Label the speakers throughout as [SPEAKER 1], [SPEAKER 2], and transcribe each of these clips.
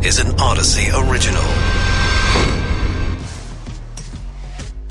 [SPEAKER 1] This is an Audacy original.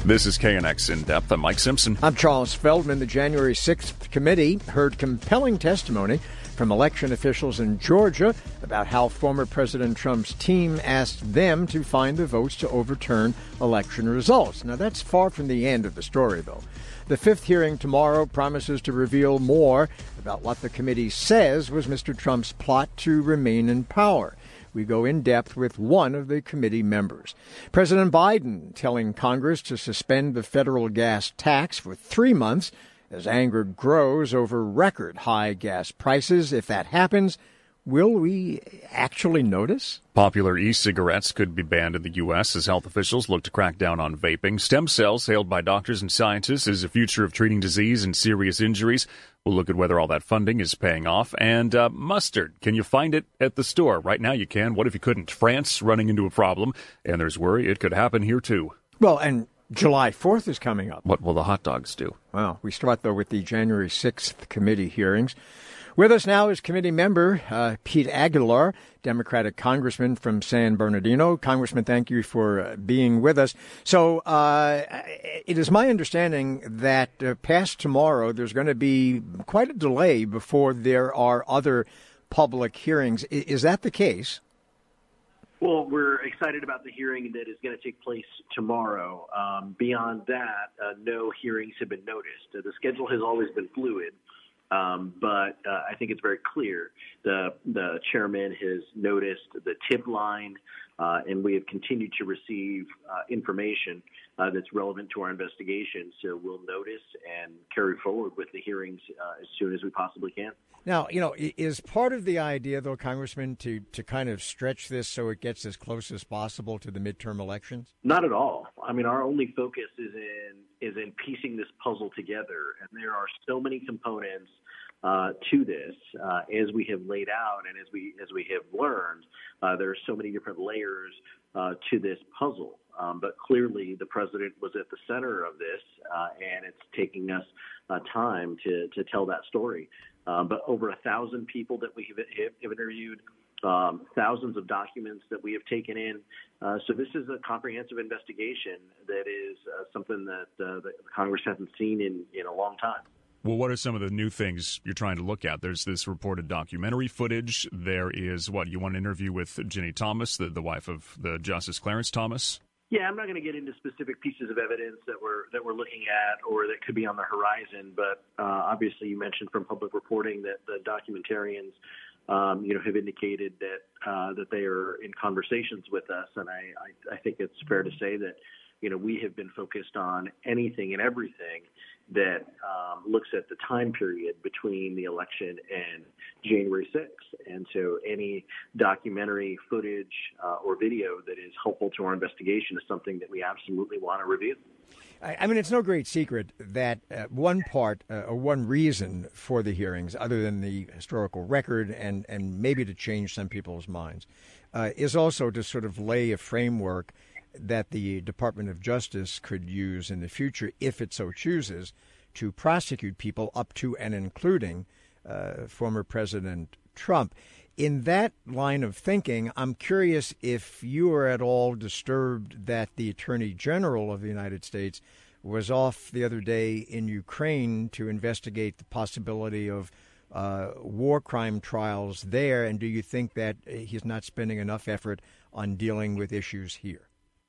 [SPEAKER 2] This is KNX in depth. I'm Mike Simpson.
[SPEAKER 3] I'm Charles Feldman. The January 6th committee heard compelling testimony from election officials in Georgia about how former President Trump's team asked them to find the votes to overturn election results. Now, that's far from the end of the story, though. The fifth hearing tomorrow promises to reveal more about what the committee says was Mr. Trump's plot to remain in power. We go in depth with one of the committee members. President Biden telling Congress to suspend the federal gas tax for three months as anger grows over record high gas prices. If that happens, will we actually notice?
[SPEAKER 2] Popular e cigarettes could be banned in the U.S. as health officials look to crack down on vaping. Stem cells, hailed by doctors and scientists as a future of treating disease and serious injuries. We'll look at whether all that funding is paying off. And uh, mustard, can you find it at the store? Right now you can. What if you couldn't? France running into a problem, and there's worry it could happen here too.
[SPEAKER 3] Well, and July 4th is coming up.
[SPEAKER 2] What will the hot dogs do?
[SPEAKER 3] Well, we start, though, with the January 6th committee hearings. With us now is committee member uh, Pete Aguilar, Democratic congressman from San Bernardino. Congressman, thank you for uh, being with us. So, uh, it is my understanding that uh, past tomorrow, there's going to be quite a delay before there are other public hearings. I- is that the case?
[SPEAKER 4] Well, we're excited about the hearing that is going to take place tomorrow. Um, beyond that, uh, no hearings have been noticed. Uh, the schedule has always been fluid. Um, but uh, I think it's very clear. The the chairman has noticed the tip line, uh, and we have continued to receive uh, information uh, that's relevant to our investigation. So we'll notice and carry forward with the hearings uh, as soon as we possibly can.
[SPEAKER 3] Now, you know, is part of the idea, though, Congressman, to, to kind of stretch this so it gets as close as possible to the midterm elections?
[SPEAKER 4] Not at all. I mean, our only focus is in is in piecing this puzzle together, and there are so many components uh, to this, uh, as we have laid out, and as we as we have learned, uh, there are so many different layers uh, to this puzzle. Um, but clearly, the president was at the center of this, uh, and it's taking us uh, time to to tell that story. Um, but over a thousand people that we have, have interviewed, um, thousands of documents that we have taken in. Uh, so this is a comprehensive investigation that is uh, something that, uh, Congress hasn't seen in, in a long time.
[SPEAKER 2] Well, what are some of the new things you're trying to look at? There's this reported documentary footage. There is what you want an interview with Ginni Thomas, the, the wife of the Justice Clarence Thomas.
[SPEAKER 4] Yeah, I'm not going to get into specific pieces of evidence that we're that we're looking at or that could be on the horizon. But uh, obviously, you mentioned from public reporting that the documentarians, um, you know, have indicated that uh, that they are in conversations with us, and I, I I think it's fair to say that you know we have been focused on anything and everything that um, looks at the time period between the election and January 6th. And so any documentary footage uh, or video that is helpful to our investigation is something that we absolutely want to review.
[SPEAKER 3] I, mean, it's no great secret that uh, one part uh, or one reason for the hearings, other than the historical record and, and maybe to change some people's minds, uh, is also to sort of lay a framework that the Department of Justice could use in the future, if it so chooses, to prosecute people up to and including uh, former President Trump. In that line of thinking, I'm curious if you are at all disturbed that the Attorney General of the United States was off the other day in Ukraine to investigate the possibility of uh, war crime trials there. And do you think that he's not spending enough effort on dealing with issues here?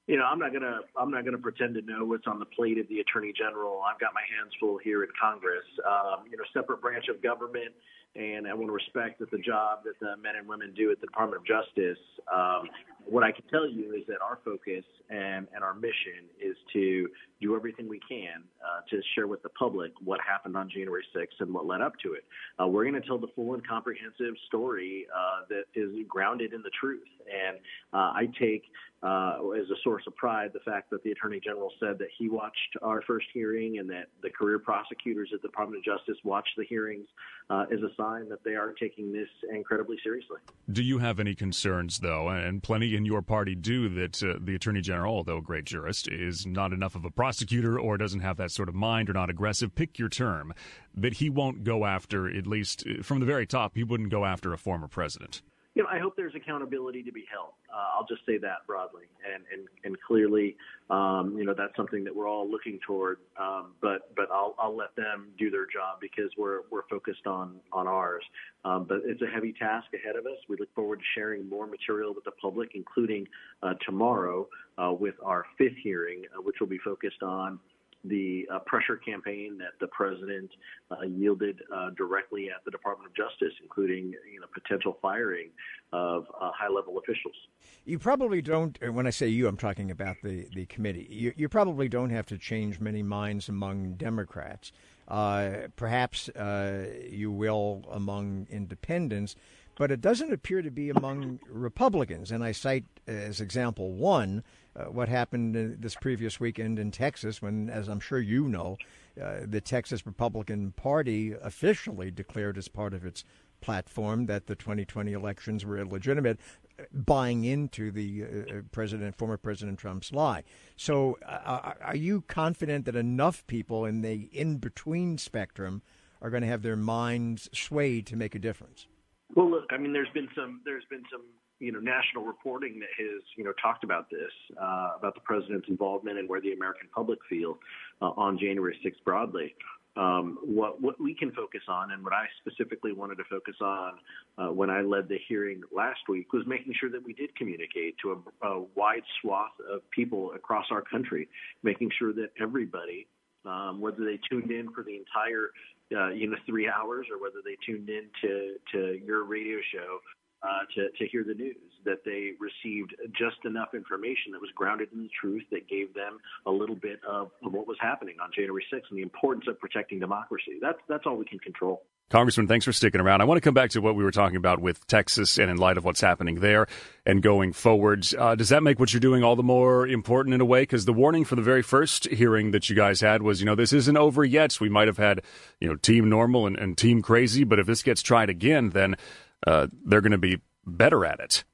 [SPEAKER 4] You know, I'm not gonna I'm not gonna pretend to know what's on the plate of the Attorney General. I've got my hands full here in Congress. Um, you know, separate branch of government, and I want to respect that the job that the men and women do at the Department of Justice. Um, what I can tell you is that our focus and, and our mission is to do everything we can uh, to share with the public what happened on January 6th and what led up to it. Uh, we're going to tell the full and comprehensive story uh, that is grounded in the truth. And uh, I take uh, as a source of pride the fact that the Attorney General said that he watched our first hearing and that the career prosecutors at the Department of Justice watched the hearings uh, as a sign that they are taking this incredibly seriously.
[SPEAKER 2] Do you have any concerns, though, and plenty in your party do, that uh, the Attorney General, although a great jurist, is not enough of a prosecutor or doesn't have that sort of mind or not aggressive? Pick your term. That he won't go after, at least uh, from the very top, he wouldn't go after a former president.
[SPEAKER 4] You know, I hope there's accountability to be held. Uh, I'll just say that broadly, and and and clearly, um, you know, that's something that we're all looking toward. Um, but but I'll I'll let them do their job because we're we're focused on on ours. Um, but it's a heavy task ahead of us. We look forward to sharing more material with the public, including uh, tomorrow uh, with our fifth hearing, uh, which will be focused on the uh, pressure campaign that the president uh, yielded uh, directly at the Department of Justice, including you know potential firing of uh, high-level officials.
[SPEAKER 3] You probably don't. When I say you, I'm talking about the the committee. You, you probably don't have to change many minds among Democrats. Uh, perhaps uh, you will among independents, but it doesn't appear to be among Republicans. And I cite as example one uh, what happened this previous weekend in Texas when, as I'm sure you know, uh, the Texas Republican Party officially declared as part of its platform that the 2020 elections were illegitimate, buying into the uh, uh, president, former President Trump's lie. So, uh, are you confident that enough people in the in between spectrum are going to have their minds swayed to make a difference?
[SPEAKER 4] Well, look, I mean, there's been some there's been some you know national reporting that has you know talked about this uh, about the president's involvement and where the American public feel uh, on January 6th broadly. Um, what what we can focus on and what I specifically wanted to focus on uh, when I led the hearing last week was making sure that we did communicate to a, a wide swath of people across our country, making sure that everybody, um, whether they tuned in for the entire uh, you know three hours or whether they tuned in to to your radio show uh, to, to hear the news, that they received just enough information that was grounded in the truth that gave them a little bit of, of what was happening on January 6th and the importance of protecting democracy. That's, that's all we can control.
[SPEAKER 2] Congressman, thanks for sticking around. I want to come back to what we were talking about with Texas and in light of what's happening there and going forward. Uh, does that make what you're doing all the more important in a way? Because the warning for the very first hearing that you guys had was, you know, this isn't over yet. We might have had, you know, team normal and, and team crazy, but if this gets tried again, then uh, they're going to be better at it.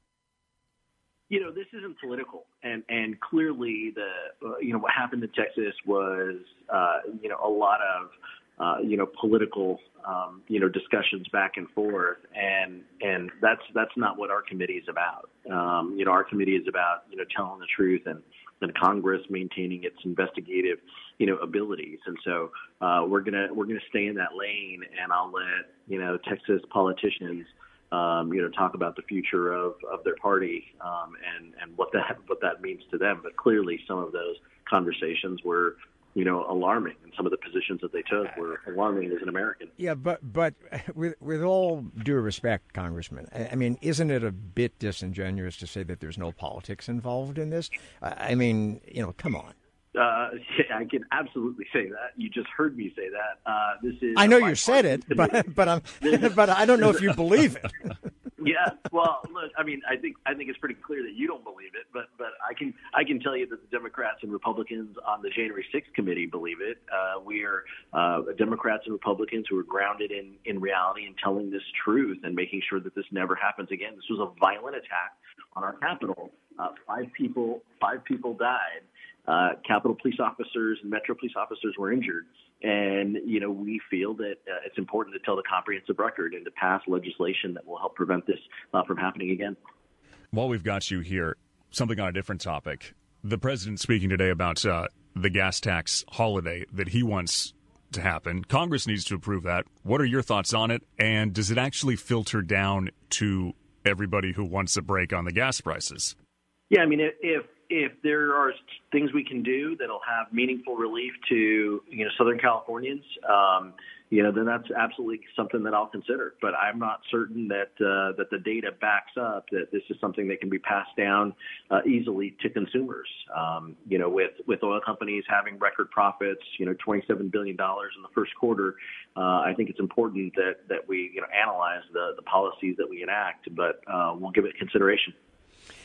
[SPEAKER 4] You know, this isn't political, and and clearly the uh, you know what happened in Texas was uh, you know a lot of uh, you know political um, you know discussions back and forth, and and that's that's not what our committee is about. Um, you know, our committee is about you know telling the truth and and Congress maintaining its investigative you know abilities, and so uh, we're gonna we're gonna stay in that lane, and I'll let you know Texas politicians um, you know, talk about the future of, of their party um, and and what that what that means to them. But clearly, some of those conversations were, you know, alarming, and some of the positions that they took were alarming as an American.
[SPEAKER 3] Yeah, but but with with all due respect, Congressman, I mean, isn't it a bit disingenuous to say that there's no politics involved in this? I mean, you know, come on.
[SPEAKER 4] Uh, I can absolutely say that. You just heard me say that. Uh, this is.
[SPEAKER 3] I know you said it, but but I'm but I don't know if you believe it.
[SPEAKER 4] yeah, well, look, I mean, I think I think it's pretty clear that you don't believe it, but but I can I can tell you that the Democrats and Republicans on the January 6th committee believe it. Uh, we are uh, Democrats and Republicans who are grounded in in reality and telling this truth and making sure that this never happens again. This was a violent attack on our Capitol. Uh, five people five people died uh, Capitol police officers and Metro police officers were injured. And, you know, we feel that uh, it's important to tell the comprehensive record and to pass legislation that will help prevent this uh, from happening again.
[SPEAKER 2] While we've got you here, something on a different topic. The president speaking today about uh, the gas tax holiday that he wants to happen. Congress needs to approve that. What are your thoughts on it? And does it actually filter down to everybody who wants a break on the gas prices?
[SPEAKER 4] Yeah, I mean, if if there are things we can do that'll have meaningful relief to you know Southern Californians, um, you know, then that's absolutely something that I'll consider. But I'm not certain that uh, that the data backs up that this is something that can be passed down uh, easily to consumers. Um, you know, with with oil companies having record profits, you know, 27 billion dollars in the first quarter, uh, I think it's important that that we you know analyze the the policies that we enact, but uh, we'll give it consideration.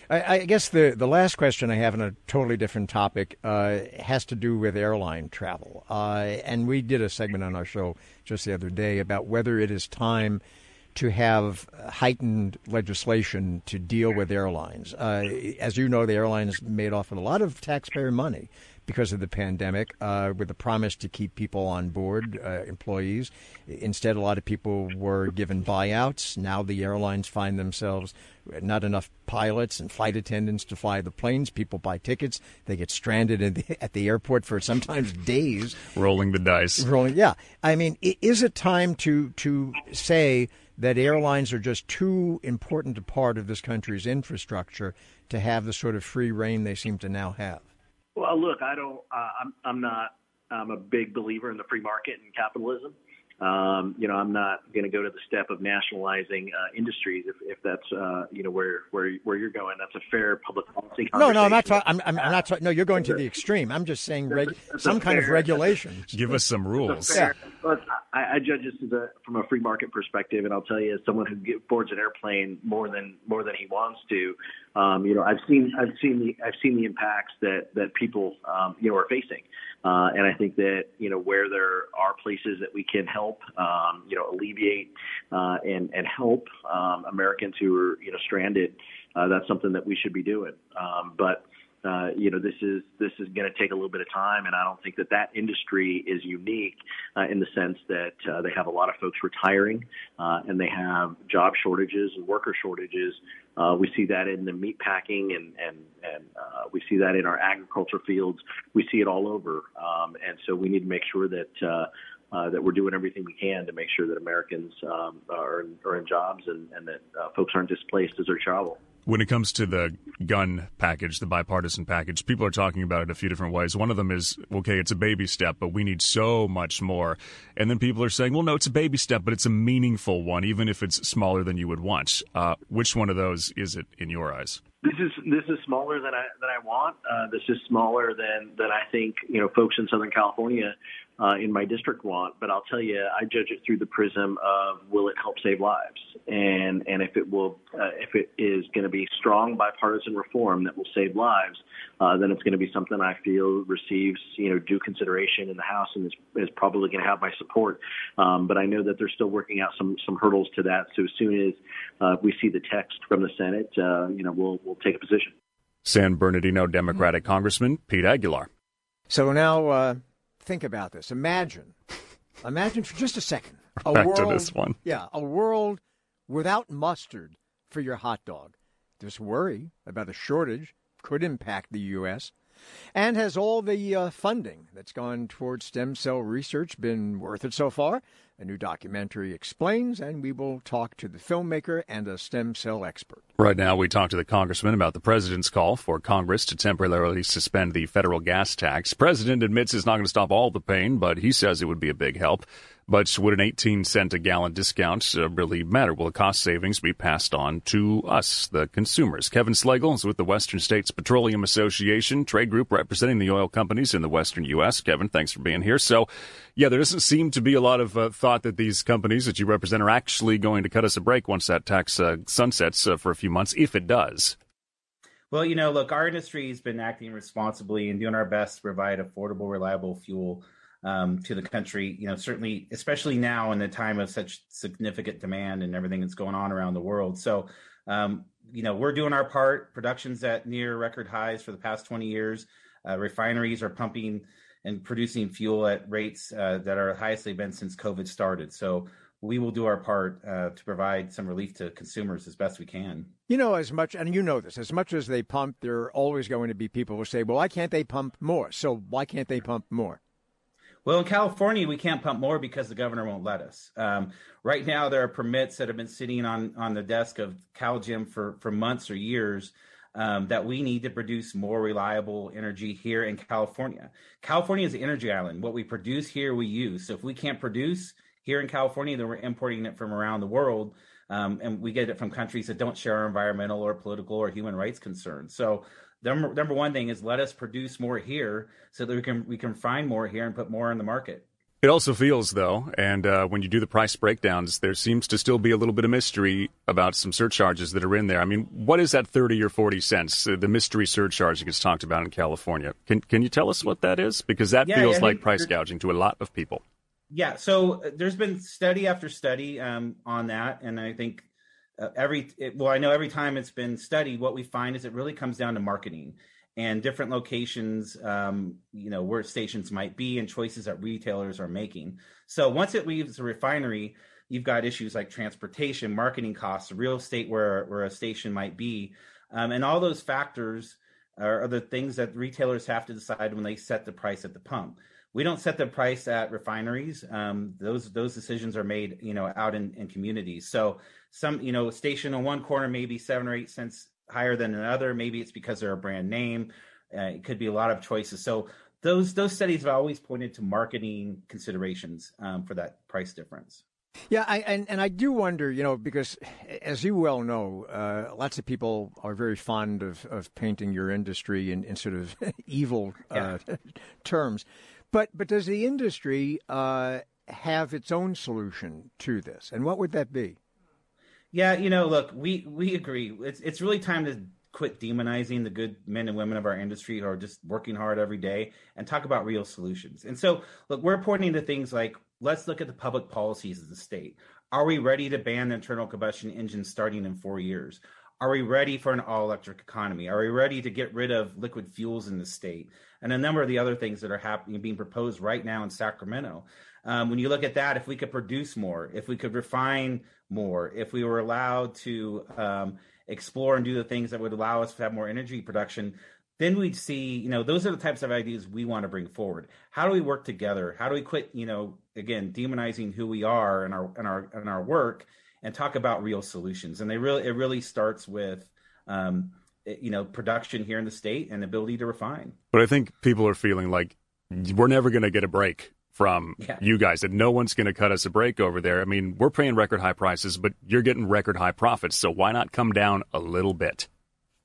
[SPEAKER 3] I, I, guess the, the last question I have on a totally different topic uh, has to do with airline travel. Uh, and we did a segment on our show just the other day about whether it is time to have heightened legislation to deal with airlines. Uh, as you know, the airlines made off with a lot of taxpayer money because of the pandemic, uh, with the promise to keep people on board, uh, employees. Instead, a lot of people were given buyouts. Now the airlines find themselves not enough pilots and flight attendants to fly the planes. People buy tickets. They get stranded the, at the airport for sometimes days.
[SPEAKER 2] Rolling the dice.
[SPEAKER 3] Rolling, yeah. I mean, is it time to to say that airlines are just too important a part of this country's infrastructure to have the sort of free reign they seem to now have?
[SPEAKER 4] Well, look, I don't. Uh, I'm I'm not. I'm a big believer in the free market and capitalism. Um, you know, I'm not going to go to the step of nationalizing uh, industries if, if that's uh, you know where where where you're going. That's a fair public policy.
[SPEAKER 3] No, no, I'm not talking. I'm, I'm, I'm, not talking. No, you're going to the extreme. I'm just saying reg- some kind fair, of regulation.
[SPEAKER 2] Give us some rules.
[SPEAKER 4] Fair, yeah. I, I judge this as a, from a free market perspective, and I'll tell you, as someone who boards an airplane more than more than he wants to, um, you know, I've seen I've seen the I've seen the impacts that that people um, you know are facing. Uh, and I think that you know where there are places that we can help, um, you know, alleviate uh, and and help um, Americans who are you know stranded. Uh, that's something that we should be doing. Um, but uh, you know, this is this is going to take a little bit of time, and I don't think that that industry is unique uh, in the sense that uh, they have a lot of folks retiring, uh, and they have job shortages and worker shortages. Uh, we see that in the meat packing, and and and uh, we see that in our agriculture fields. We see it all over, um, and so we need to make sure that. Uh, uh, that we're doing everything we can to make sure that Americans um, are, are in jobs and, and that uh, folks aren't displaced as they travel
[SPEAKER 2] when it comes to the gun package, the bipartisan package, people are talking about it a few different ways. One of them is, okay, it's a baby step, but we need so much more. And then people are saying, well, no, it's a baby step, but it's a meaningful one, even if it's smaller than you would want. Uh, which one of those is it in your eyes?
[SPEAKER 4] This is this is smaller than I than I want. Uh, this is smaller than than I think you know folks in Southern California uh, in my district want. But I'll tell you, I judge it through the prism of will it help save lives, and and if it will, uh, if it is going to be strong bipartisan reform that will save lives, uh, then it's going to be something I feel receives you know due consideration in the House and is, is probably going to have my support. Um, but I know that they're still working out some some hurdles to that. So as soon as uh, we see the text from the Senate, uh, you know, we'll we'll take a position.
[SPEAKER 2] San Bernardino Democratic Congressman Pete Aguilar.
[SPEAKER 3] So now uh, think about this. Imagine, imagine for just a second,
[SPEAKER 2] a Back world, to this one.
[SPEAKER 3] Yeah, a world without mustard for your hot dog. This worry about a shortage could impact the U.S. And has all the uh, funding that's gone towards stem cell research been worth it so far? A new documentary explains, and we will talk to the filmmaker and a stem cell expert.
[SPEAKER 2] Right now, we talk to the congressman about the president's call for Congress to temporarily suspend the federal gas tax. President admits it's not going to stop all the pain, but he says it would be a big help. But would an 18 cent a gallon discount uh, really matter? Will the cost savings be passed on to us, the consumers? Kevin Slagle is with the Western States Petroleum Association, trade group representing the oil companies in the Western U.S. Kevin, thanks for being here. So, yeah, there doesn't seem to be a lot of uh, thought that these companies that you represent are actually going to cut us a break once that tax uh, sunsets uh, for a few months, if it does.
[SPEAKER 5] Well, you know, look, our industry has been acting responsibly and doing our best to provide affordable, reliable fuel um, to the country. You know, certainly, especially now in the time of such significant demand and everything that's going on around the world. So, um, you know, we're doing our part. Production's at near record highs for the past 20 years. Uh, refineries are pumping and producing fuel at rates uh, that are highest they've been since COVID started. So we will do our part uh, to provide some relief to consumers as best we can.
[SPEAKER 3] You know, as much, and you know this, as much as they pump, there are always going to be people who say, well, why can't they pump more? So why can't they pump more?
[SPEAKER 5] Well, in California, we can't pump more because the governor won't let us. Um, right now, there are permits that have been sitting on on the desk of CalGEM for for months or years um, that we need to produce more reliable energy here in California. California is an energy island. What we produce here, we use. So if we can't produce here in California, then we're importing it from around the world. Um, and we get it from countries that don't share our environmental or political or human rights concerns. So number number one thing is let us produce more here so that we can we can find more here and put more in the market.
[SPEAKER 2] It also feels, though, and uh, when you do the price breakdowns, there seems to still be a little bit of mystery about some surcharges that are in there. I mean, what is that 30 or 40 cents, uh, the mystery surcharge that gets talked about in California? Can, can you tell us what that is? Because that yeah, feels yeah, like price gouging to a lot of people.
[SPEAKER 5] Yeah, so uh, there's been study after study um, on that, and I think uh, every it, well, I know every time it's been studied, what we find is it really comes down to marketing. and different locations, um, you know, where stations might be and choices that retailers are making. So once it leaves the refinery, you've got issues like transportation, marketing costs, real estate where, where a station might be. Um, and all those factors are, are the things that retailers have to decide when they set the price at the pump. We don't set the price at refineries. Um, those those decisions are made, you know, out in, in communities. So some, you know, station on one corner maybe seven or eight cents higher than another. Maybe it's because they're a brand name. Uh, it could be a lot of choices. So those those studies have always pointed to marketing considerations um, for that price difference.
[SPEAKER 3] Yeah, I, and and I do wonder, you know, because as you well know, uh, lots of people are very fond of, of painting your industry in, in sort of evil uh, yeah. terms. But but does the industry uh, have its own solution to this, and what would that be?
[SPEAKER 5] Yeah, you know, look, we we agree. It's it's really time to quit demonizing the good men and women of our industry who are just working hard every day and talk about real solutions. And so, look, we're pointing to things like let's look at the public policies of the state. Are we ready to ban internal combustion engines starting in four years? Are we ready for an all electric economy? Are we ready to get rid of liquid fuels in the state? And a number of the other things that are happening, being proposed right now in Sacramento. Um, when you look at that, if we could produce more, if we could refine more, if we were allowed to um, explore and do the things that would allow us to have more energy production, then we'd see, you know, those are the types of ideas we want to bring forward. How do we work together? How do we quit, you know, again, demonizing who we are and our and our and our work and talk about real solutions? And they really it really starts with um, you know, production here in the state and ability to refine.
[SPEAKER 2] But I think people are feeling like we're never going to get a break from yeah. you guys that no one's going to cut us a break over there. I mean, we're paying record high prices, but you're getting record high profits. So why not come down a little bit?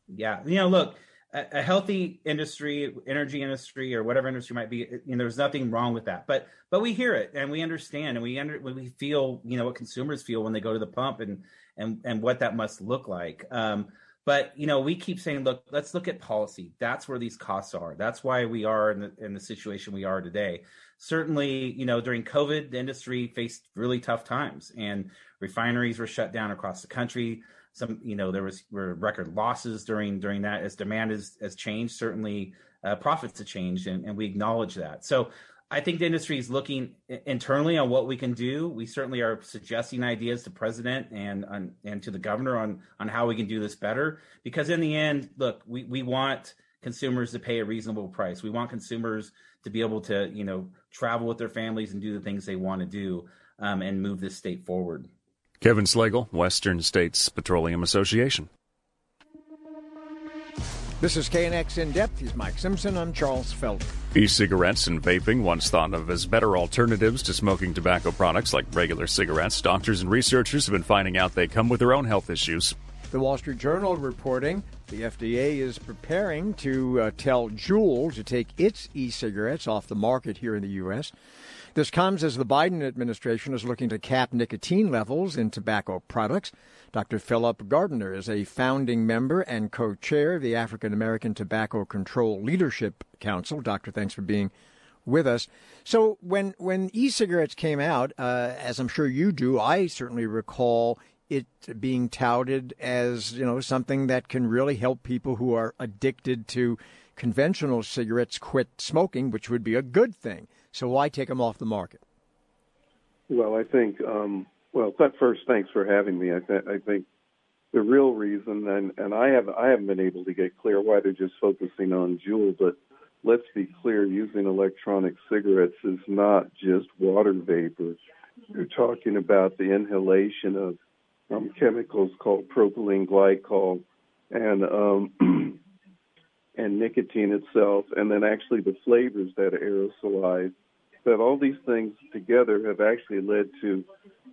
[SPEAKER 5] Yeah. You know, look, a, a healthy industry, energy industry or whatever industry might be, you know, there's nothing wrong with that. But but we hear it and we understand and we under we feel, you know, what consumers feel when they go to the pump and and and what that must look like. Um, but you know, we keep saying, look, let's look at policy. That's where these costs are. That's why we are in the, in the situation we are today. Certainly, you know, during COVID, the industry faced really tough times, and refineries were shut down across the country. Some, you know, there was were record losses during during that as demand has has changed. Certainly, uh, profits have changed, and, and we acknowledge that. So I think the industry is looking internally on what we can do. We certainly are suggesting ideas to president and and to the governor on on how we can do this better. Because in the end, look, we we want consumers to pay a reasonable price. We want consumers to be able to you know travel with their families and do the things they want to do um, and move this state forward.
[SPEAKER 2] Kevin Slagle, Western States Petroleum Association.
[SPEAKER 3] This is KNX In Depth. He's Mike Simpson. I'm Charles Feldman.
[SPEAKER 2] E cigarettes and vaping, once thought of as better alternatives to smoking tobacco products like regular cigarettes, doctors and researchers have been finding out they come with their own health issues.
[SPEAKER 3] The Wall Street Journal reporting the FDA is preparing to uh, tell Juul to take its e cigarettes off the market here in the U.S. This comes as the Biden administration is looking to cap nicotine levels in tobacco products. Dr. Phillip Gardiner is a founding member and co chair of the African American Tobacco Control Leadership Council. Doctor, thanks for being with us. So, when, when e cigarettes came out, uh, as I'm sure you do, I certainly recall it being touted as you know something that can really help people who are addicted to conventional cigarettes quit smoking, which would be a good thing. So why take them off the market?
[SPEAKER 6] Well, I think um, well, first, thanks for having me. I, th- I think the real reason, and, and I have I haven't been able to get clear why they're just focusing on Juul, but let's be clear: using electronic cigarettes is not just water vapor. You're talking about the inhalation of um, chemicals called propylene glycol and um, and nicotine itself, and then actually the flavors that aerosolize. That all these things together have actually led to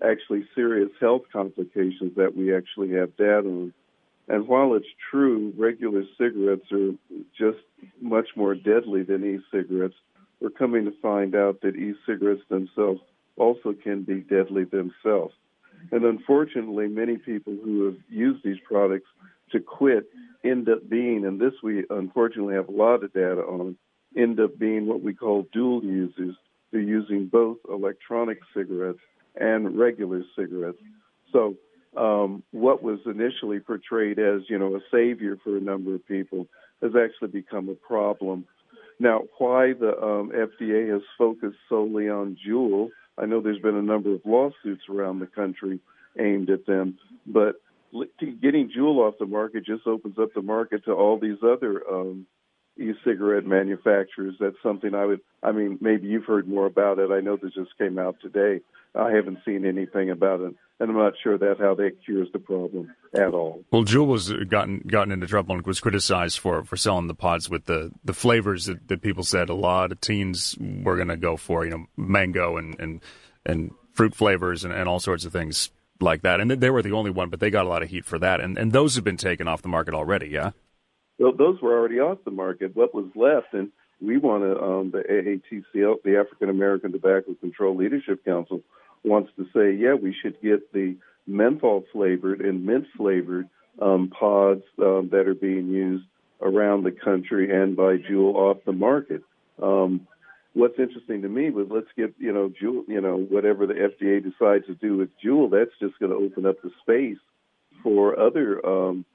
[SPEAKER 6] actually serious health complications that we actually have data on. And while it's true, regular cigarettes are just much more deadly than e-cigarettes, we're coming to find out that e-cigarettes themselves also can be deadly themselves. And unfortunately, many people who have used these products to quit end up being, and this we unfortunately have a lot of data on, end up being what we call dual users. They're using both electronic cigarettes and regular cigarettes. So um, what was initially portrayed as, you know, a savior for a number of people has actually become a problem. Now, why the um, FDA has focused solely on Juul, I know there's been a number of lawsuits around the country aimed at them, but getting Juul off the market just opens up the market to all these other um, e-cigarette manufacturers. That's something I would. I mean, maybe you've heard more about it. I know this just came out today. I haven't seen anything about it, and I'm not sure that how that cures the problem at all.
[SPEAKER 2] Well, Juul was uh, gotten gotten into trouble and was criticized for for selling the pods with the the flavors that, that people said a lot of teens were going to go for, you know, mango and and and fruit flavors and, and all sorts of things like that. And they were the only one, but they got a lot of heat for that. And and those have been taken off the market already. Yeah.
[SPEAKER 6] Those were already off the market. What was left, and we want to um, the AATCL, the African American Tobacco Control Leadership Council wants to say, yeah, we should get the menthol flavored and mint flavored um, pods um, that are being used around the country and by Juul off the market. Um, what's interesting to me was let's get you know Juul, you know whatever the FDA decides to do with Juul, that's just going to open up the space for other um,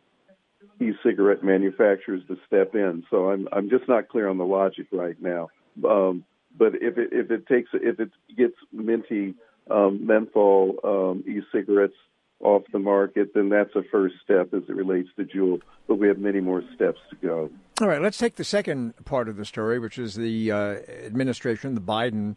[SPEAKER 6] e-cigarette manufacturers to step in. So I'm I'm just not clear on the logic right now. Um, but if it if it takes if it gets minty um, menthol um, e-cigarettes off the market, then that's a first step as it relates to Juul. But we have many more steps to go.
[SPEAKER 3] All right, let's take the second part of the story, which is the uh, administration, the Biden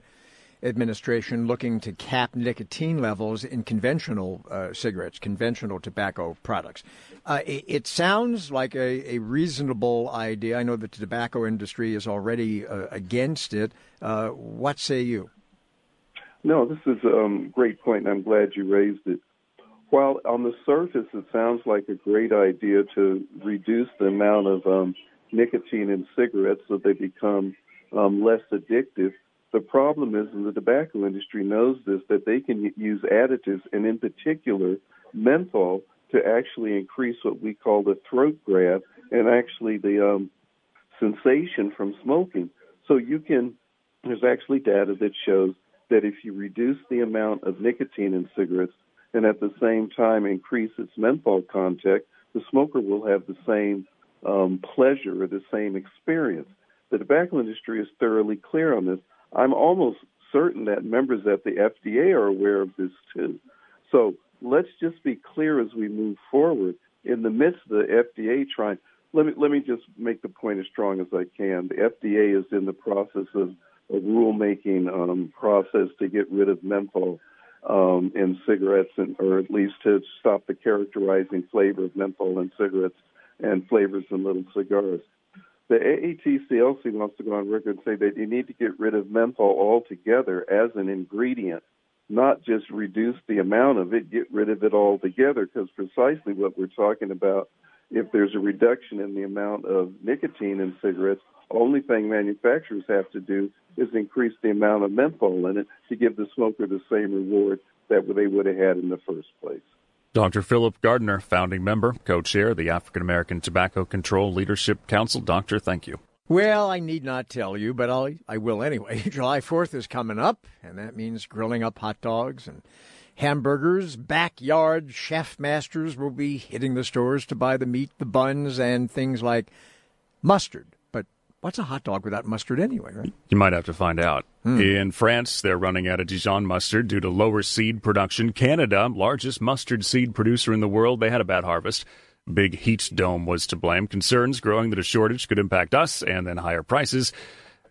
[SPEAKER 3] administration, looking to cap nicotine levels in conventional uh, cigarettes, conventional tobacco products. Uh, it, it, sounds like a, a, reasonable idea. I know that the tobacco industry is already uh, against it. Uh, what say you?
[SPEAKER 6] No, this is a um, great point, and I'm glad you raised it. While on the surface it sounds like a great idea to reduce the amount of um, nicotine in cigarettes so they become um, less addictive, the problem is, and the tobacco industry knows this, that they can use additives, and in particular, menthol, to actually increase what we call the throat grab and actually the um, sensation from smoking. So you can, there's actually data that shows that if you reduce the amount of nicotine in cigarettes and at the same time increase its menthol content, the smoker will have the same um, pleasure or the same experience. The tobacco industry is thoroughly clear on this. I'm almost certain that members at the FDA are aware of this too. So let's just be clear as we move forward. In the midst of the FDA trying, let me let me just make the point as strong as I can. The FDA is in the process of a rulemaking um, process to get rid of menthol um, in cigarettes, and, or at least to stop the characterizing flavor of menthol in cigarettes and flavors in little cigars. The AATCLC wants to go on record and say that you need to get rid of menthol altogether as an ingredient, not just reduce the amount of it, get rid of it altogether, because precisely what we're talking about, if there's a reduction in the amount of nicotine in cigarettes, only thing manufacturers have to do is increase the amount of menthol in it to give the smoker the same reward that they would have had in the first place.
[SPEAKER 2] Dr. Phillip Gardiner, founding member, co chair of the African American Tobacco Control Leadership Council. Doctor, thank you.
[SPEAKER 3] Well, I need not tell you, but I'll, I will anyway. July 4th is coming up, and that means grilling up hot dogs and hamburgers. Backyard chef masters will be hitting the stores to buy the meat, the buns, and things like mustard, What's a hot dog without mustard anyway, right?
[SPEAKER 2] You might have to find out. Hmm. In France, they're running out of Dijon mustard due to lower seed production. Canada, largest mustard seed producer in the world, they had a bad harvest. Big heat dome was to blame. Concerns growing that a shortage could impact us and then higher prices.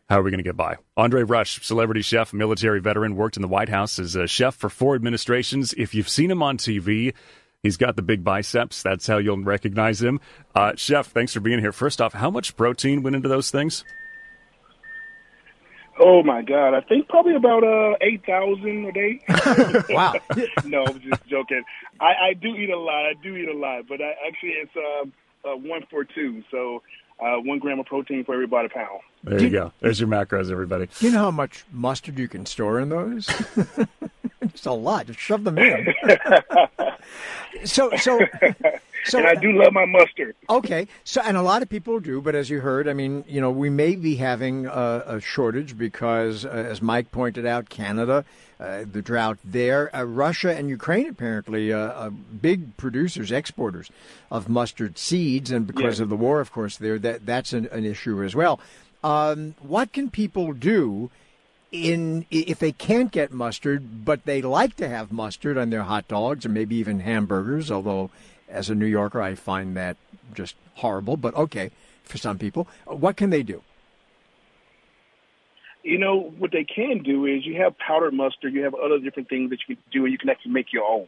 [SPEAKER 2] How are we going to get by? Andre Rush, celebrity chef, military veteran, worked in the White House as a chef for four administrations. If you've seen him on TV, He's got the big biceps. That's how you'll recognize him. Uh, Chef, thanks for being here. First off, how much protein went into those things?
[SPEAKER 7] Oh my God! I think probably about uh eight thousand a day.
[SPEAKER 3] wow!
[SPEAKER 7] no, I'm just joking. I, I do eat a lot. I do eat a lot, but I, actually it's uh, uh one for two. So uh, one gram of protein for every body pound.
[SPEAKER 2] There you go. There's your macros, everybody.
[SPEAKER 3] Do you know how much mustard you can store in those? it's a lot. Just shove them in. so, so
[SPEAKER 7] So, and I do love my mustard.
[SPEAKER 3] Okay, so and a lot of people do, but as you heard, I mean, you know, we may be having a, a shortage because, uh, as Mike pointed out, Canada, uh, the drought there, uh, Russia and Ukraine apparently uh, big producers, exporters of mustard seeds, and because of the war, of course, there that that's an, an issue as well. Um, what can people do? in if they can't get mustard, but they like to have mustard on their hot dogs or maybe even hamburgers, although as a New Yorker I find that just horrible, but okay for some people. What can they do?
[SPEAKER 7] You know, what they can do is you have powdered mustard, you have other different things that you can do and you can actually make your own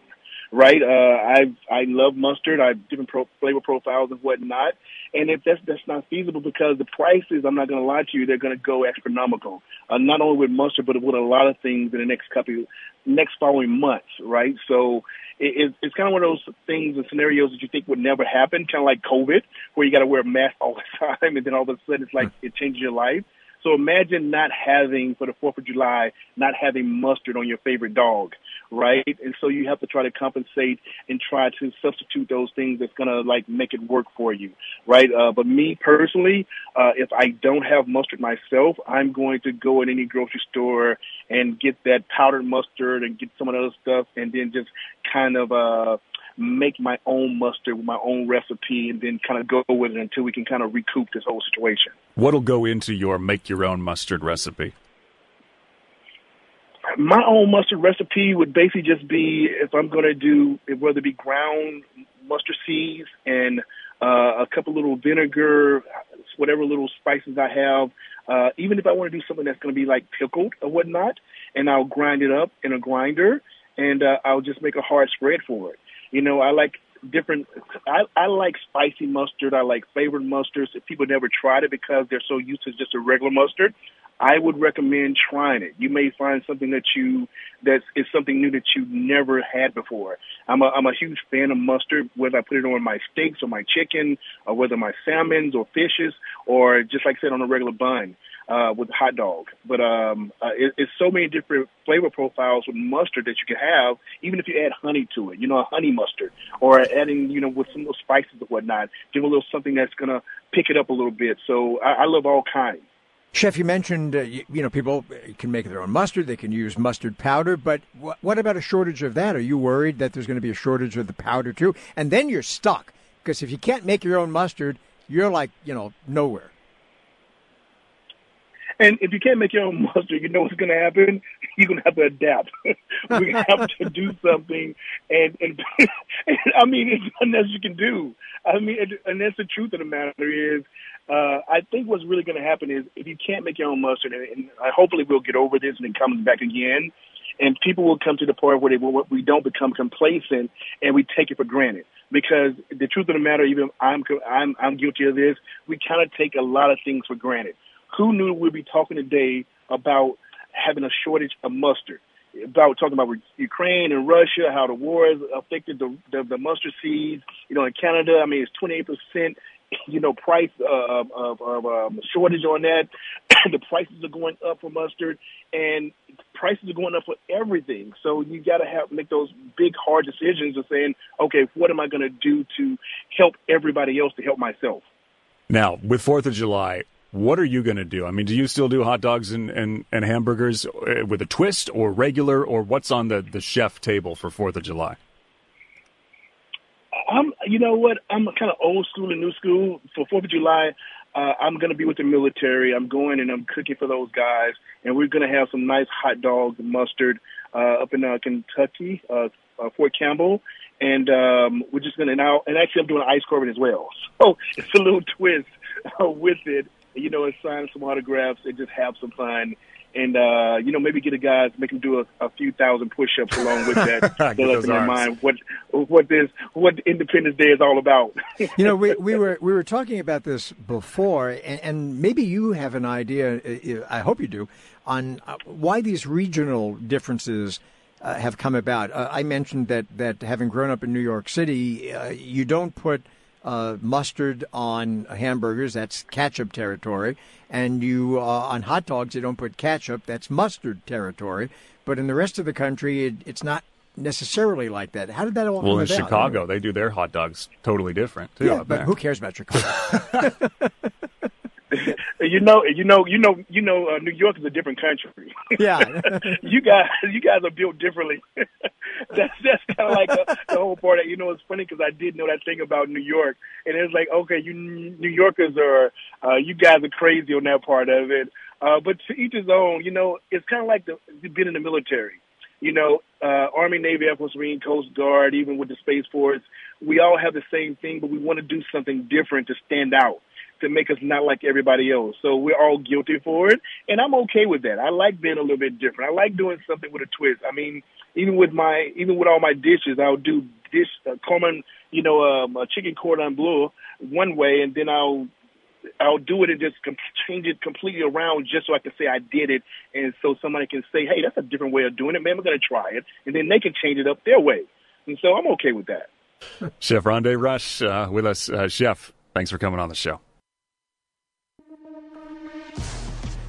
[SPEAKER 7] right? Uh, I I love mustard. I have different pro- flavor profiles and whatnot. And if that's that's not feasible because the prices, I'm not going to lie to you, they're going to go astronomical. Uh, not only with mustard, but with a lot of things in the next couple, next following months, right? So it, it's kind of one of those things and scenarios that you think would never happen, kind of like COVID, where you got to wear a mask all the time, and then all of a sudden it's like it changes your life. So imagine not having for the Fourth of July, not having mustard on your favorite dog, right? And so you have to try to compensate and try to substitute those things that's gonna like make it work for you, right? Uh, but me personally, uh, if I don't have mustard myself, I'm going to go in any grocery store and get that powdered mustard and get some of the other stuff, and then just kind of uh make my own mustard with my own recipe and then kind of go with it until we can kind of recoup this whole situation.
[SPEAKER 2] What'll go into your make your own mustard recipe?
[SPEAKER 7] My own mustard recipe would basically just be if I'm going to do whether it be ground mustard seeds and uh, a couple little vinegar, whatever little spices I have. Uh, even if I want to do something that's going to be like pickled or whatnot, and I'll grind it up in a grinder, and uh, I'll just make a hard spread for it. You know, I like different. I, I like spicy mustard. I like flavored mustards. People never tried it because they're so used to just a regular mustard, I would recommend trying it. You may find something that you that is something new that you never had before. I'm a I'm a huge fan of mustard, whether I put it on my steaks or my chicken, or whether my salmons or fishes, or just like I said on a regular bun uh, with hot dog. But um, uh, it, it's so many different flavor profiles with mustard that you can have, even if you add honey to it. You know, a honey mustard, or adding you know with some little spices and whatnot, give a little something that's gonna pick it up a little bit. So I, I love all kinds.
[SPEAKER 3] Chef, you mentioned uh, you, you, know people can make their own mustard. They can use mustard powder, but wh- what about a shortage of that? Are you worried that there's going to be a shortage of the powder too? And then you're stuck because if you can't make your own mustard, you're like you know nowhere.
[SPEAKER 7] And if you can't make your own mustard, you know what's going to happen. You're going to have to adapt. we have to do something, and and, and I mean, it's else you can do. I mean, and that's the truth of the matter is, uh, I think what's really going to happen is if you can't make your own mustard, and, and hopefully we'll get over this and it comes back again, and people will come to the point where they we don't become complacent and we take it for granted. Because the truth of the matter, even I'm I'm I'm guilty of this. We kind of take a lot of things for granted. Who knew we'd be talking today about having a shortage of mustard? About talking about Ukraine and Russia, how the war has affected the, the, the mustard seeds. You know, in Canada, I mean, it's 28 percent you know, price uh, of, of um, shortage on that. the prices are going up for mustard, and prices are going up for everything. So you got to have make those big hard decisions of saying, okay, what am I going to do to help everybody else to help myself?
[SPEAKER 2] Now, with Fourth of July, what are you going to do? I mean, do you still do hot dogs and, and, and hamburgers uh, with a twist or regular, or what's on the, the chef table for Fourth of July?
[SPEAKER 7] I'm, you know what? I'm kind of old school and new school. For Fourth of July, uh, I'm going to be with the military. I'm going and I'm cooking for those guys, and we're going to have some nice hot dogs mustard uh, up in uh, Kentucky, uh, uh, Fort Campbell, and um, we're just going to now. And actually, I'm doing ice carving as well, so it's a little twist uh, with it you know, and sign some autographs and just have some fun. And uh, you know, maybe get a guy, make him do a, a few thousand push-ups along with that, so in their mind what what this what Independence Day is all about.
[SPEAKER 3] you know, we we were we were talking about this before, and, and maybe you have an idea. Uh, I hope you do on uh, why these regional differences. Uh, have come about. Uh, I mentioned that that having grown up in New York City, uh, you don't put uh, mustard on hamburgers, that's ketchup territory. And you uh, on hot dogs, you don't put ketchup, that's mustard territory. But in the rest of the country, it, it's not necessarily like that. How did that all
[SPEAKER 2] well, in? Chicago, they do their hot dogs totally different too.
[SPEAKER 3] Yeah, but
[SPEAKER 2] there.
[SPEAKER 3] who cares about Chicago?
[SPEAKER 7] you know, you know, you know, you know, uh, New York is a different country.
[SPEAKER 3] yeah.
[SPEAKER 7] you guys, you guys are built differently. that's that's kind of like the, the whole part. Of, you know, it's funny because I did know that thing about New York, and it's like, okay, you New Yorkers are, uh, you guys are crazy on that part of it. Uh, but to each his own. You know, it's kind of like the being in the military. You know, uh, Army, Navy, Air Force, Marine, Coast Guard, even with the Space Force, we all have the same thing, but we want to do something different to stand out to make us not like everybody else. So we're all guilty for it, and I'm okay with that. I like being a little bit different. I like doing something with a twist. I mean, even with my even with all my dishes, I'll do dish uh, common, you know, um, a chicken cordon bleu one way, and then I'll I'll do it and just com- change it completely around just so I can say I did it, and so somebody can say, "Hey, that's a different way of doing it, man. We're going to try it," and then they can change it up their way. And so I'm okay with that.
[SPEAKER 2] Chef Rondé Rush uh, with us. Uh, Chef, thanks for coming on the show.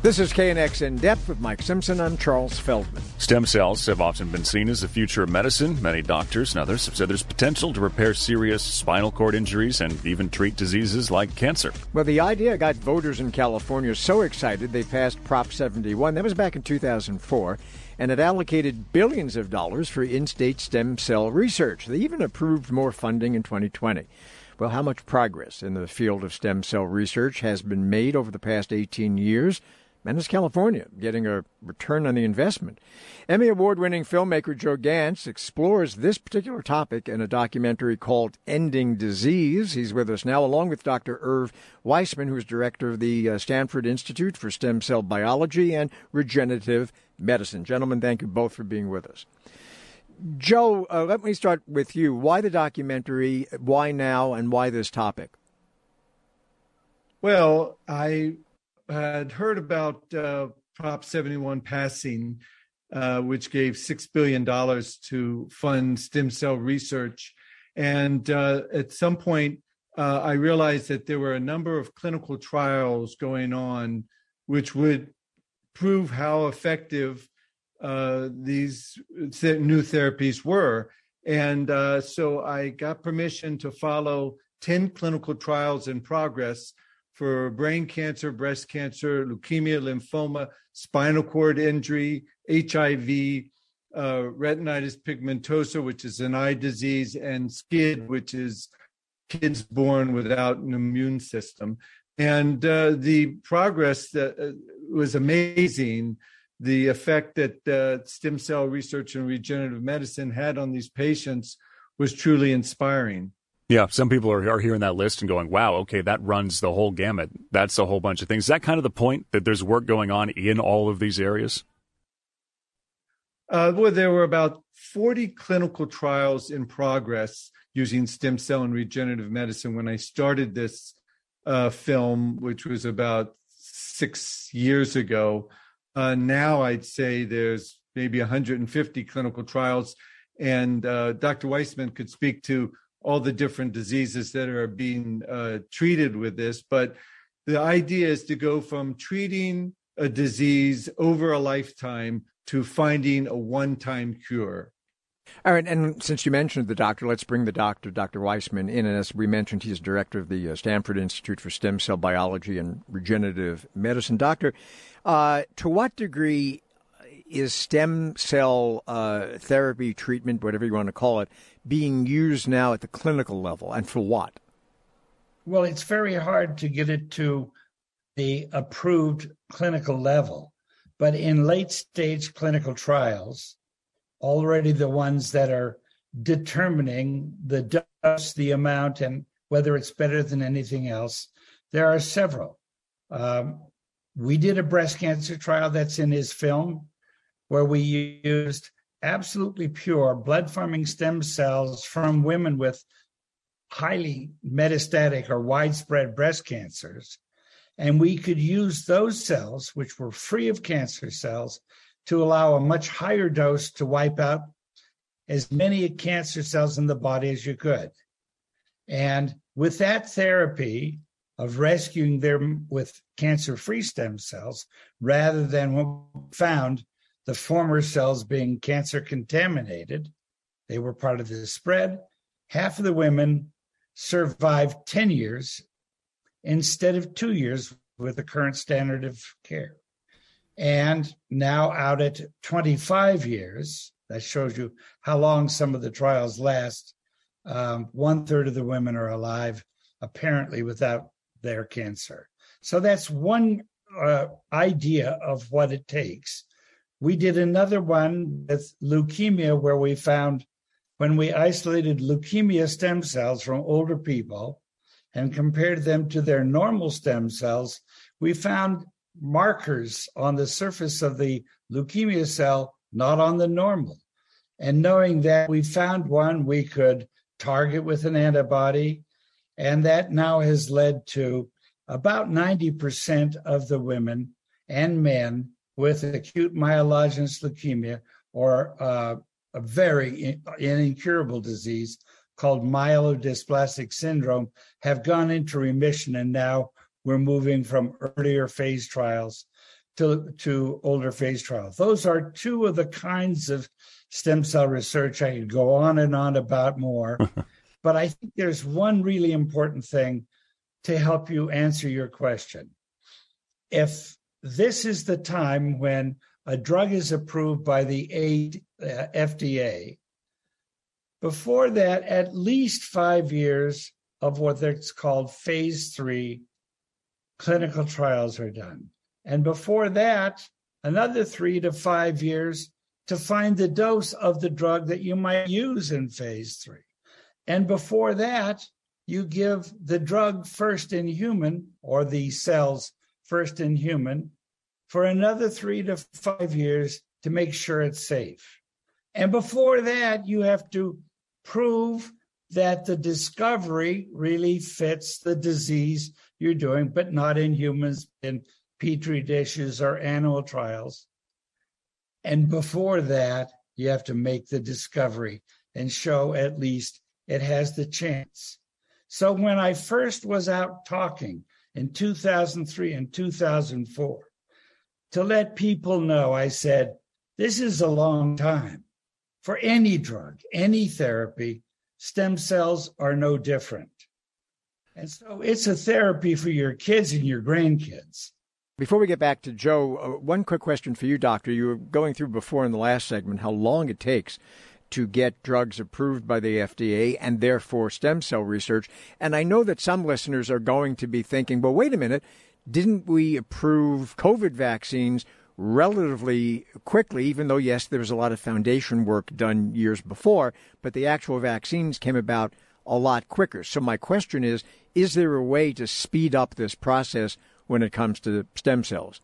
[SPEAKER 3] This is KNX In Depth with Mike Simpson. I'm Charles Feldman.
[SPEAKER 2] Stem cells have often been seen as the future of medicine. Many doctors and others have said there's potential to repair serious spinal cord injuries and even treat diseases like cancer.
[SPEAKER 3] Well, the idea got voters in California so excited they passed Prop 71. That was back in 2004. And it allocated billions of dollars for in state stem cell research. They even approved more funding in 2020. Well, how much progress in the field of stem cell research has been made over the past 18 years? And is California getting a return on the investment? Emmy Award winning filmmaker Joe Gantz explores this particular topic in a documentary called Ending Disease. He's with us now, along with Dr. Irv Weissman, who's director of the uh, Stanford Institute for Stem Cell Biology and Regenerative Medicine. Gentlemen, thank you both for being with us. Joe, uh, let me start with you. Why the documentary? Why now? And why this topic?
[SPEAKER 8] Well, I had heard about uh, Prop 71 passing, uh, which gave $6 billion to fund stem cell research. And uh, at some point, uh, I realized that there were a number of clinical trials going on which would prove how effective uh, these new therapies were. And uh, so I got permission to follow 10 clinical trials in progress for brain cancer, breast cancer, leukemia, lymphoma, spinal cord injury, HIV, uh, retinitis pigmentosa, which is an eye disease, and SCID, which is kids born without an immune system. And uh, the progress that uh, was amazing. The effect that uh, stem cell research and regenerative medicine had on these patients was truly inspiring.
[SPEAKER 2] Yeah, some people are, are hearing that list and going, wow, okay, that runs the whole gamut. That's a whole bunch of things. Is that kind of the point that there's work going on in all of these areas?
[SPEAKER 8] Uh, well, there were about 40 clinical trials in progress using stem cell and regenerative medicine when I started this uh, film, which was about six years ago. Uh, now I'd say there's maybe 150 clinical trials, and uh, Dr. Weissman could speak to all the different diseases that are being uh, treated with this. But the idea is to go from treating a disease over a lifetime to finding a one time cure.
[SPEAKER 3] All right, and since you mentioned the doctor, let's bring the doctor, Dr. Weissman, in. And as we mentioned, he's director of the uh, Stanford Institute for Stem Cell Biology and Regenerative Medicine. Doctor, uh, to what degree is stem cell uh, therapy, treatment, whatever you want to call it, being used now at the clinical level, and for what?
[SPEAKER 9] Well, it's very hard to get it to the approved clinical level, but in late stage clinical trials, already the ones that are determining the dose, the amount, and whether it's better than anything else, there are several. Um, we did a breast cancer trial that's in his film where we used absolutely pure blood forming stem cells from women with highly metastatic or widespread breast cancers. And we could use those cells, which were free of cancer cells, to allow a much higher dose to wipe out as many cancer cells in the body as you could. And with that therapy of rescuing them with cancer free stem cells, rather than what we found the former cells being cancer contaminated, they were part of the spread. Half of the women survived 10 years instead of two years with the current standard of care. And now out at 25 years, that shows you how long some of the trials last. Um, one third of the women are alive, apparently without their cancer. So that's one uh, idea of what it takes. We did another one with leukemia where we found when we isolated leukemia stem cells from older people and compared them to their normal stem cells, we found markers on the surface of the leukemia cell, not on the normal. And knowing that we found one we could target with an antibody, and that now has led to about 90% of the women and men with acute myelogenous leukemia or uh, a very incurable disease called myelodysplastic syndrome have gone into remission and now we're moving from earlier phase trials to, to older phase trials. Those are two of the kinds of stem cell research I could go on and on about more. but I think there's one really important thing to help you answer your question. If this is the time when a drug is approved by the uh, FDA. Before that, at least five years of what it's called phase three clinical trials are done. And before that, another three to five years to find the dose of the drug that you might use in phase three. And before that, you give the drug first in human or the cells first in human for another three to five years to make sure it's safe. And before that, you have to prove that the discovery really fits the disease you're doing, but not in humans, in petri dishes or animal trials. And before that, you have to make the discovery and show at least it has the chance. So when I first was out talking in 2003 and 2004, to let people know, I said, this is a long time. For any drug, any therapy, stem cells are no different. And so it's a therapy for your kids and your grandkids.
[SPEAKER 3] Before we get back to Joe, uh, one quick question for you, Doctor. You were going through before in the last segment how long it takes to get drugs approved by the FDA and therefore stem cell research. And I know that some listeners are going to be thinking, well, wait a minute didn't we approve COVID vaccines relatively quickly, even though, yes, there was a lot of foundation work done years before, but the actual vaccines came about a lot quicker. So, my question is is there a way to speed up this process when it comes to stem cells?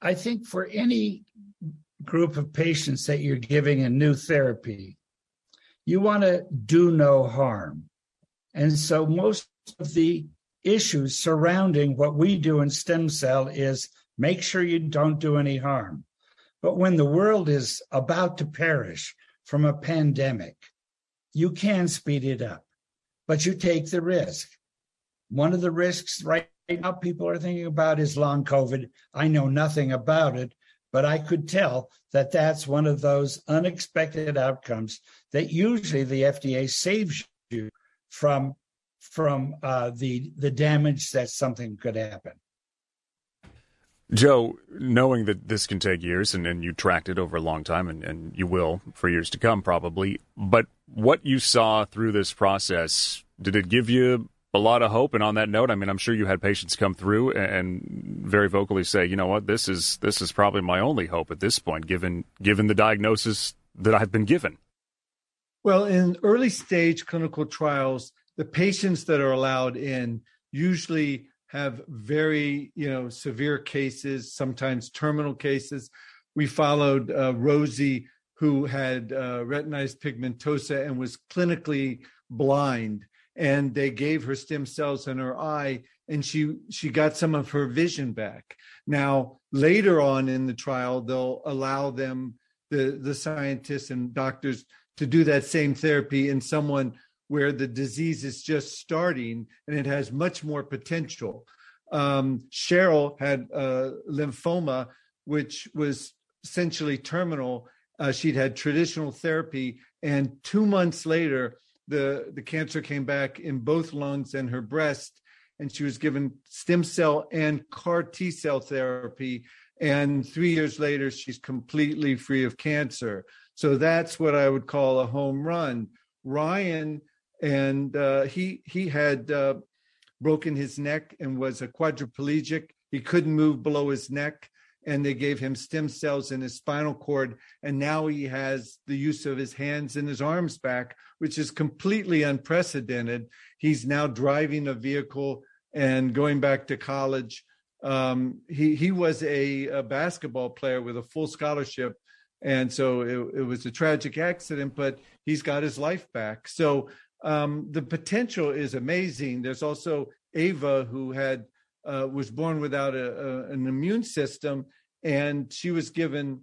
[SPEAKER 9] I think for any group of patients that you're giving a new therapy, you want to do no harm. And so most of the issues surrounding what we do in stem cell is make sure you don't do any harm. But when the world is about to perish from a pandemic, you can speed it up, but you take the risk. One of the risks right now people are thinking about is long COVID. I know nothing about it, but I could tell that that's one of those unexpected outcomes that usually the FDA saves you from from uh, the the damage that something could happen.
[SPEAKER 2] Joe, knowing that this can take years and, and you tracked it over a long time and, and you will for years to come probably, but what you saw through this process, did it give you a lot of hope? And on that note, I mean, I'm sure you had patients come through and very vocally say, you know what, this is this is probably my only hope at this point, given given the diagnosis that I've been given.
[SPEAKER 8] Well, in early stage clinical trials, the patients that are allowed in usually have very you know severe cases sometimes terminal cases we followed uh, rosie who had uh, retinitis pigmentosa and was clinically blind and they gave her stem cells in her eye and she she got some of her vision back now later on in the trial they'll allow them the the scientists and doctors to do that same therapy in someone where the disease is just starting and it has much more potential. Um, Cheryl had uh, lymphoma, which was essentially terminal, uh, she'd had traditional therapy, and two months later, the the cancer came back in both lungs and her breast, and she was given stem cell and CAR T cell therapy. And three years later, she's completely free of cancer. So that's what I would call a home run. Ryan and uh, he he had uh, broken his neck and was a quadriplegic. He couldn't move below his neck, and they gave him stem cells in his spinal cord. And now he has the use of his hands and his arms back, which is completely unprecedented. He's now driving a vehicle and going back to college. Um, he he was a, a, basketball player with a full scholarship, and so it, it was a tragic accident, but he's got his life back. So um, the potential is amazing. There's also Ava who had uh, was born without a, a, an immune system, and she was given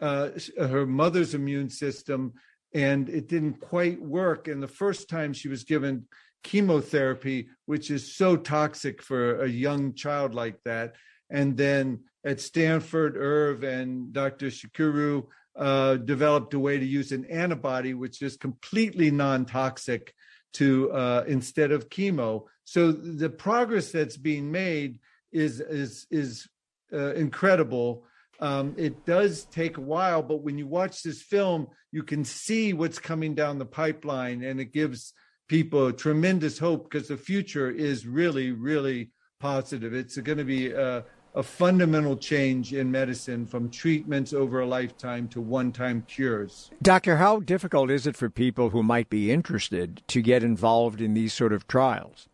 [SPEAKER 8] uh, her mother's immune system, and it didn't quite work. And the first time she was given chemotherapy, which is so toxic for a young child like that, and then at Stanford, Irv and Dr. Shizuru uh, developed a way to use an antibody, which is completely non-toxic to uh, instead of chemo. So the progress that's being made is is is uh, incredible. Um, it does take a while, but when you watch this film, you can see what's coming down the pipeline, and it gives people tremendous hope because the future is really, really positive. It's going to be uh, a fundamental change in medicine from treatments over a lifetime to one time cures.
[SPEAKER 3] Doctor, how difficult is it for people who might be interested to get involved in these sort of trials?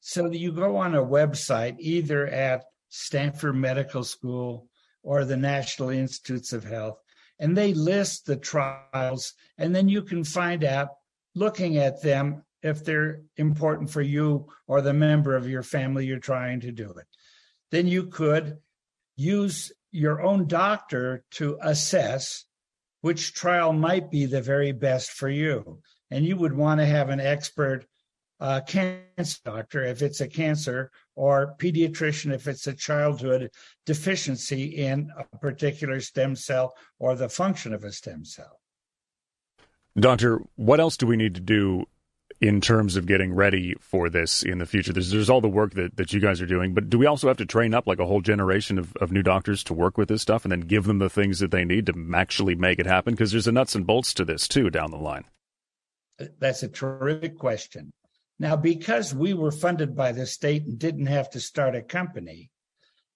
[SPEAKER 9] So you go on a website, either at Stanford Medical School or the National Institutes of Health, and they list the trials, and then you can find out, looking at them, if they're important for you or the member of your family you're trying to do it then you could use your own doctor to assess which trial might be the very best for you. And you would want to have an expert uh, cancer doctor if it's a cancer, or pediatrician if it's a childhood deficiency in a particular stem cell or the function of a stem cell.
[SPEAKER 2] Doctor, what else do we need to do in terms of getting ready for this in the future? There's, there's all the work that, that you guys are doing, but do we also have to train up like a whole generation of, of new doctors to work with this stuff and then give them the things that they need to actually make it happen? Because there's a nuts and bolts to this too down the line.
[SPEAKER 9] That's a terrific question. Now, because we were funded by the state and didn't have to start a company,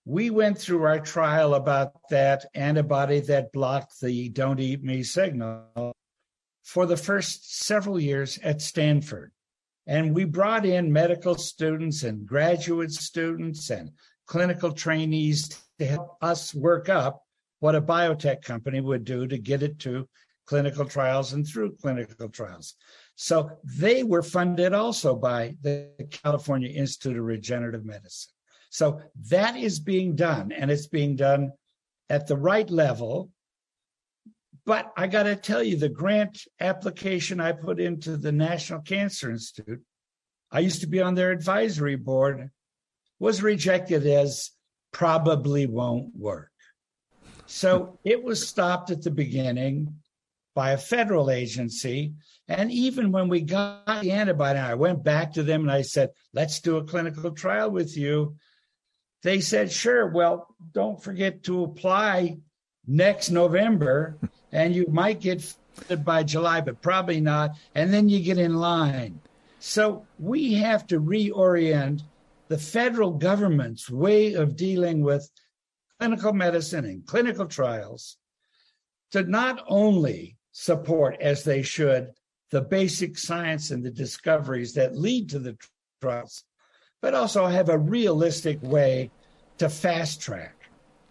[SPEAKER 9] we went through our trial about that antibody that blocked the don't eat me signal for the first several years at Stanford. And we brought in medical students and graduate students and clinical trainees to help us work up what a biotech company would do to get it to clinical trials and through clinical trials. So they were funded also by the California Institute of Regenerative Medicine. So that is being done, and it's being done at the right level but I got to tell you, the grant application I put into the National Cancer Institute, I used to be on their advisory board, was rejected as probably won't work. So it was stopped at the beginning by a federal agency. And even when we got the antibody, I went back to them and I said, let's do a clinical trial with you. They said, sure. Well, don't forget to apply next November and you might get funded by July, but probably not. And then you get in line. So we have to reorient the federal government's way of dealing with clinical medicine and clinical trials to not only support, as they should, the basic science and the discoveries that lead to the trials, but also have a realistic way to fast track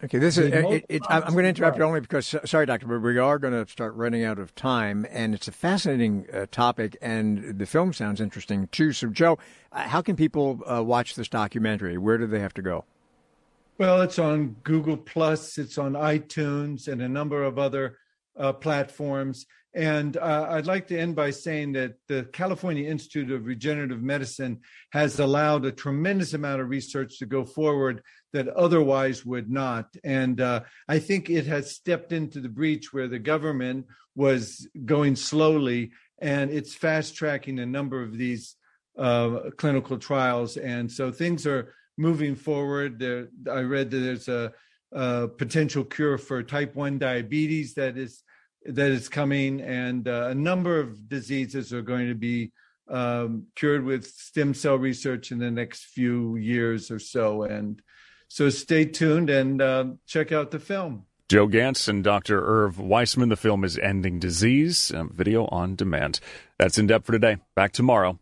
[SPEAKER 3] Okay, this is. It, it, I'm going to interrupt you only because, sorry, doctor, but we are going to start running out of time, and it's a fascinating uh, topic, and the film sounds interesting too. So, Joe, uh, how can people uh, watch this documentary? Where do they have to go?
[SPEAKER 8] Well, it's on Google Plus, it's on iTunes, and a number of other uh, platforms. And uh, I'd like to end by saying that the California Institute of Regenerative Medicine has allowed a tremendous amount of research to go forward that otherwise would not. And uh, I think it has stepped into the breach where the government was going slowly and it's fast tracking a number of these uh, clinical trials. And so things are moving forward. There, I read that there's a, potential cure for type 1 diabetes that is that is coming, and uh, a number of diseases are going to be um, cured with stem cell research in the next few years or so. And so stay tuned and uh, check out the film.
[SPEAKER 2] Joe Gantz and Dr. Irv Weissman. The film is Ending Disease, video on demand. That's in depth for today. Back tomorrow.